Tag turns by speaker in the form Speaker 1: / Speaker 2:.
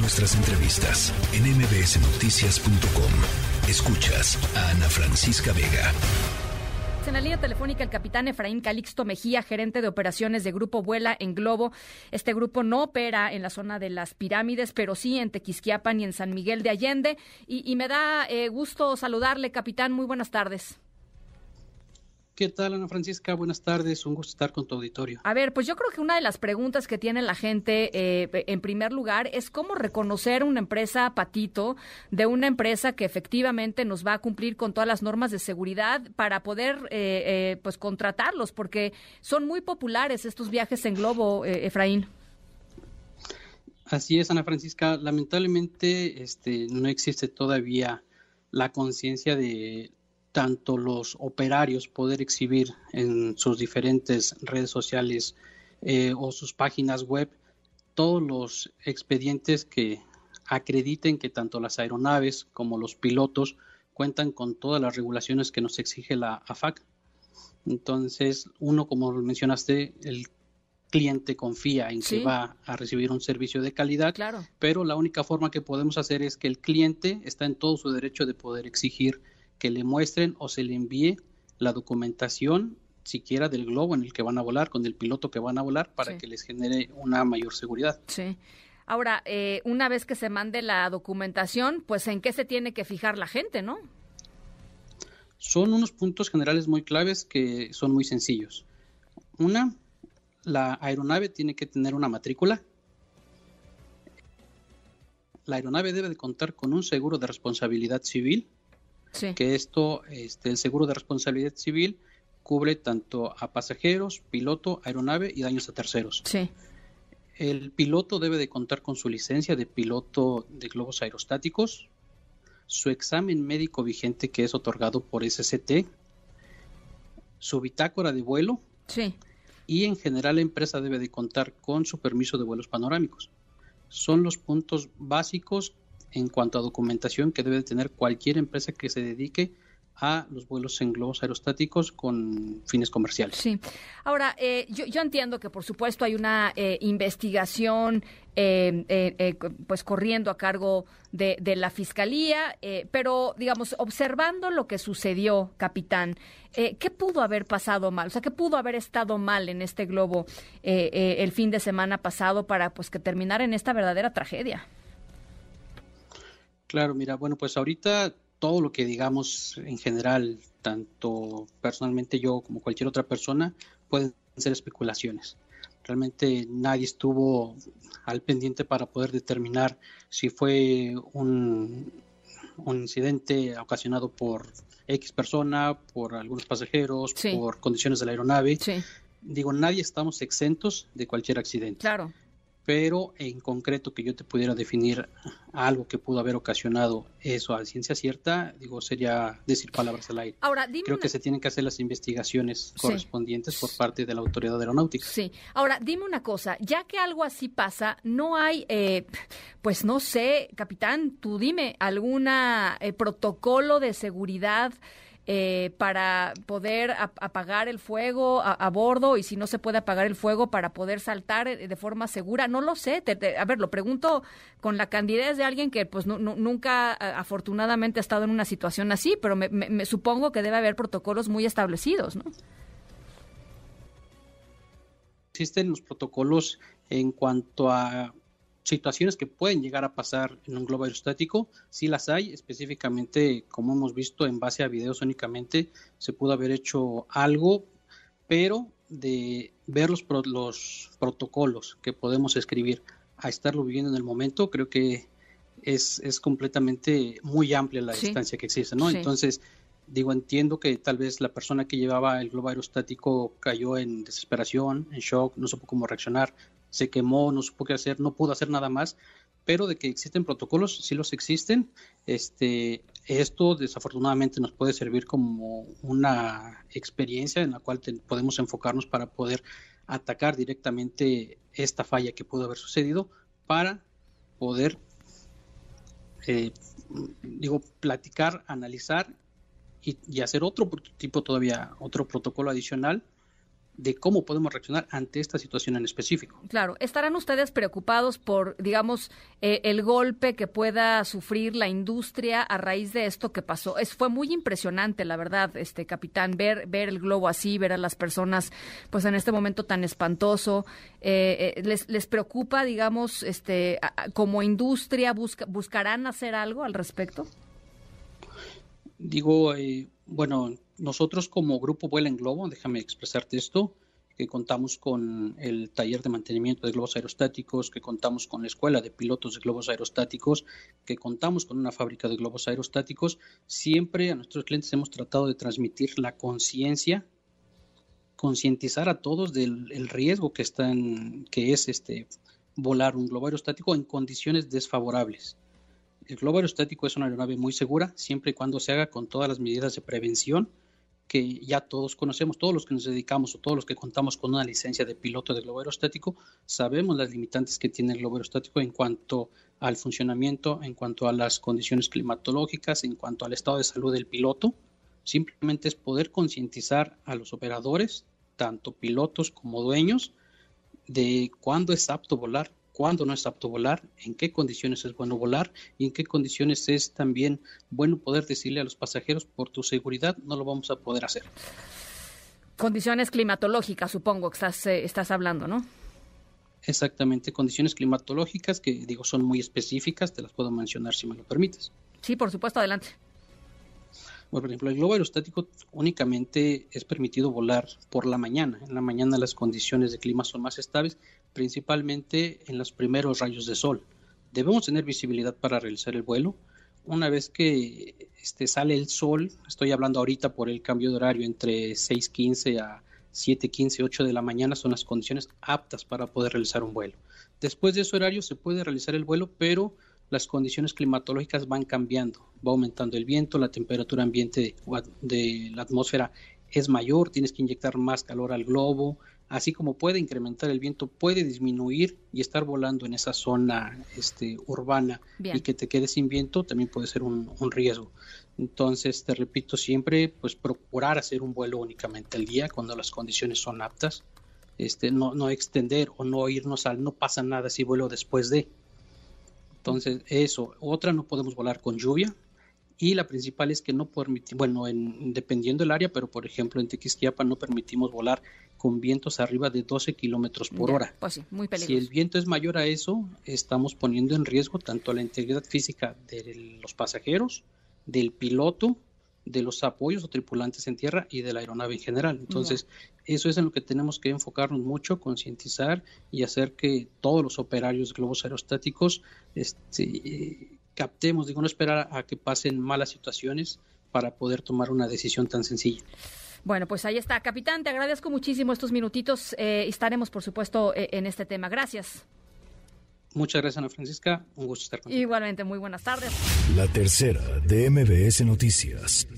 Speaker 1: Nuestras entrevistas en mbsnoticias.com. Escuchas a Ana Francisca Vega.
Speaker 2: En la línea telefónica el capitán Efraín Calixto Mejía, gerente de operaciones de Grupo Vuela en Globo. Este grupo no opera en la zona de las pirámides, pero sí en Tequisquiapan y en San Miguel de Allende. Y, me da eh, gusto saludarle, capitán. Muy buenas tardes.
Speaker 3: ¿Qué tal, Ana Francisca? Buenas tardes, un gusto estar con tu auditorio.
Speaker 2: A ver, pues yo creo que una de las preguntas que tiene la gente, eh, en primer lugar, es cómo reconocer una empresa patito de una empresa que efectivamente nos va a cumplir con todas las normas de seguridad para poder, eh, eh, pues, contratarlos, porque son muy populares estos viajes en globo, Efraín.
Speaker 3: Así es, Ana Francisca. Lamentablemente, este, no existe todavía la conciencia de tanto los operarios poder exhibir en sus diferentes redes sociales eh, o sus páginas web todos los expedientes que acrediten que tanto las aeronaves como los pilotos cuentan con todas las regulaciones que nos exige la AFAC. Entonces, uno, como mencionaste, el cliente confía en que va a recibir un servicio de calidad,
Speaker 2: claro.
Speaker 3: pero la única forma que podemos hacer es que el cliente está en todo su derecho de poder exigir que le muestren o se le envíe la documentación siquiera del globo en el que van a volar, con el piloto que van a volar, para que les genere una mayor seguridad.
Speaker 2: Sí. Ahora, eh, una vez que se mande la documentación, pues en qué se tiene que fijar la gente, ¿no?
Speaker 3: Son unos puntos generales muy claves que son muy sencillos. Una, la aeronave tiene que tener una matrícula. La aeronave debe de contar con un seguro de responsabilidad civil que esto, este, el seguro de responsabilidad civil cubre tanto a pasajeros, piloto, aeronave y daños a terceros.
Speaker 2: Sí.
Speaker 3: El piloto debe de contar con su licencia de piloto de globos aerostáticos, su examen médico vigente que es otorgado por SCT, su bitácora de vuelo.
Speaker 2: Sí.
Speaker 3: Y en general la empresa debe de contar con su permiso de vuelos panorámicos. Son los puntos básicos en cuanto a documentación que debe tener cualquier empresa que se dedique a los vuelos en globos aerostáticos con fines comerciales.
Speaker 2: Sí. Ahora, eh, yo, yo, entiendo que por supuesto hay una eh, investigación eh, pues corriendo a cargo de, de la fiscalía, pero digamos, observando lo que sucedió, capitán, ¿qué pudo haber pasado mal? O sea, ¿qué pudo haber estado mal en este globo el fin de semana pasado para pues que terminara en esta verdadera tragedia?
Speaker 3: Claro, mira, bueno, pues ahorita todo lo que digamos en general, tanto personalmente yo como cualquier otra persona, pueden ser especulaciones. Realmente nadie estuvo al pendiente para poder determinar si fue un, un incidente ocasionado por X persona, por algunos pasajeros, por condiciones de la aeronave. Digo, nadie estamos exentos de cualquier accidente.
Speaker 2: Claro
Speaker 3: pero en concreto que yo te pudiera definir algo que pudo haber ocasionado eso a ciencia cierta, digo, sería decir palabras al aire.
Speaker 2: Ahora, dime
Speaker 3: Creo que se tienen que hacer las investigaciones correspondientes por parte de la autoridad aeronáutica.
Speaker 2: Sí. Ahora, dime una cosa, ya que algo así pasa, no hay, eh, pues no sé, capitán, tú dime, alguna eh, protocolo de seguridad eh, para poder apagar el fuego a, bordo y si no se puede apagar el fuego para poder saltar eh, de forma segura. No lo sé. a ver, lo pregunto con la candidez de alguien que pues nunca afortunadamente ha estado en una situación así, pero me, supongo que debe haber protocolos muy establecidos, ¿no?
Speaker 3: Existen los protocolos en cuanto a situaciones que pueden llegar a pasar en un globo aerostático, sí las hay, específicamente como hemos visto en base a videos únicamente, se pudo haber hecho algo, pero de ver los, los protocolos que podemos escribir a estarlo viviendo en el momento, creo que es, es completamente muy amplia la distancia que existe, ¿no? Entonces, digo, entiendo que tal vez la persona que llevaba el globo aerostático cayó en desesperación, en shock, no supo cómo reaccionar, se quemó, no supo qué hacer, no pudo hacer nada más, pero de que existen protocolos, sí los existen. Este, esto desafortunadamente nos puede servir como una experiencia en la cual podemos enfocarnos para poder atacar directamente esta falla que pudo haber sucedido para poder, eh, digo, platicar, analizar y, y hacer otro tipo todavía, otro protocolo adicional de cómo podemos reaccionar ante esta situación en específico.
Speaker 2: Claro, ¿estarán ustedes preocupados por, digamos, eh, el golpe que pueda sufrir la industria a raíz de esto que pasó? Es, fue muy impresionante, la verdad, este capitán, ver, ver el globo así, ver a las personas, pues en este momento tan espantoso. Eh, eh, les, ¿Les preocupa, digamos, este, como industria, buscarán hacer algo al respecto?
Speaker 3: Digo, bueno, nosotros como grupo Vuela en Globo, déjame expresarte esto, que contamos con el taller de mantenimiento de globos aerostáticos, que contamos con la escuela de pilotos de globos aerostáticos, que contamos con una fábrica de globos aerostáticos, siempre a nuestros clientes hemos tratado de transmitir la conciencia, concientizar a todos del riesgo que están, que es este volar un globo aerostático en condiciones desfavorables. El globo aerostático es una aeronave muy segura siempre y cuando se haga con todas las medidas de prevención que ya todos conocemos, todos los que nos dedicamos o todos los que contamos con una licencia de piloto de globo aerostático, sabemos las limitantes que tiene el globo aerostático en cuanto al funcionamiento, en cuanto a las condiciones climatológicas, en cuanto al estado de salud del piloto. Simplemente es poder concientizar a los operadores, tanto pilotos como dueños, de cuándo es apto volar, cuándo no es apto volar, en qué condiciones es bueno volar y en qué condiciones es también bueno poder decirle a los pasajeros por tu seguridad no lo vamos a poder hacer.
Speaker 2: Condiciones climatológicas, supongo que estás, eh, estás hablando, ¿no?
Speaker 3: Exactamente, condiciones climatológicas que digo son muy específicas, te las puedo mencionar si me lo permites.
Speaker 2: Sí, por supuesto, adelante.
Speaker 3: por ejemplo, el globo aerostático únicamente es permitido volar por la mañana. En la mañana las condiciones de clima son más estables principalmente en los primeros rayos de sol. Debemos tener visibilidad para realizar el vuelo. Una vez que este, sale el sol, estoy hablando ahorita por el cambio de horario entre 6.15 a 7.15, 8 de la mañana son las condiciones aptas para poder realizar un vuelo. Después de ese horario se puede realizar el vuelo, pero las condiciones climatológicas van cambiando, va aumentando el viento, la temperatura ambiente de la atmósfera es mayor, tienes que inyectar más calor al globo, así como puede incrementar el viento, puede disminuir y estar volando en esa zona este, urbana y que te quedes sin viento también puede ser un, riesgo. Entonces, te repito siempre, pues procurar hacer un vuelo únicamente al día cuando las condiciones son aptas, este, no, no extender o no irnos al no pasa nada si vuelo después de. Entonces, eso. Otra, no podemos volar con lluvia, y la principal es que no permitimos, bueno, en, dependiendo del área, pero por ejemplo en Tequisquiapa no permitimos volar con vientos arriba de 12 kilómetros por hora.
Speaker 2: Pues sí, muy peligroso.
Speaker 3: Si el viento es mayor a eso, estamos poniendo en riesgo tanto la integridad física de los pasajeros, del piloto, de los apoyos o tripulantes en tierra y de la aeronave en general. Entonces, eso es en lo que tenemos que enfocarnos mucho, concientizar y hacer que todos los operarios de globos aerostáticos este, captemos, digo, no esperar a que pasen malas situaciones para poder tomar una decisión tan sencilla.
Speaker 2: Bueno, pues ahí está. Capitán, te agradezco muchísimo estos minutitos. Eh, estaremos, por supuesto, eh, en este tema. Gracias.
Speaker 3: Muchas gracias, Ana Francisca. Un gusto estar contigo.
Speaker 2: Igualmente, muy buenas tardes.
Speaker 1: La tercera de MBS Noticias.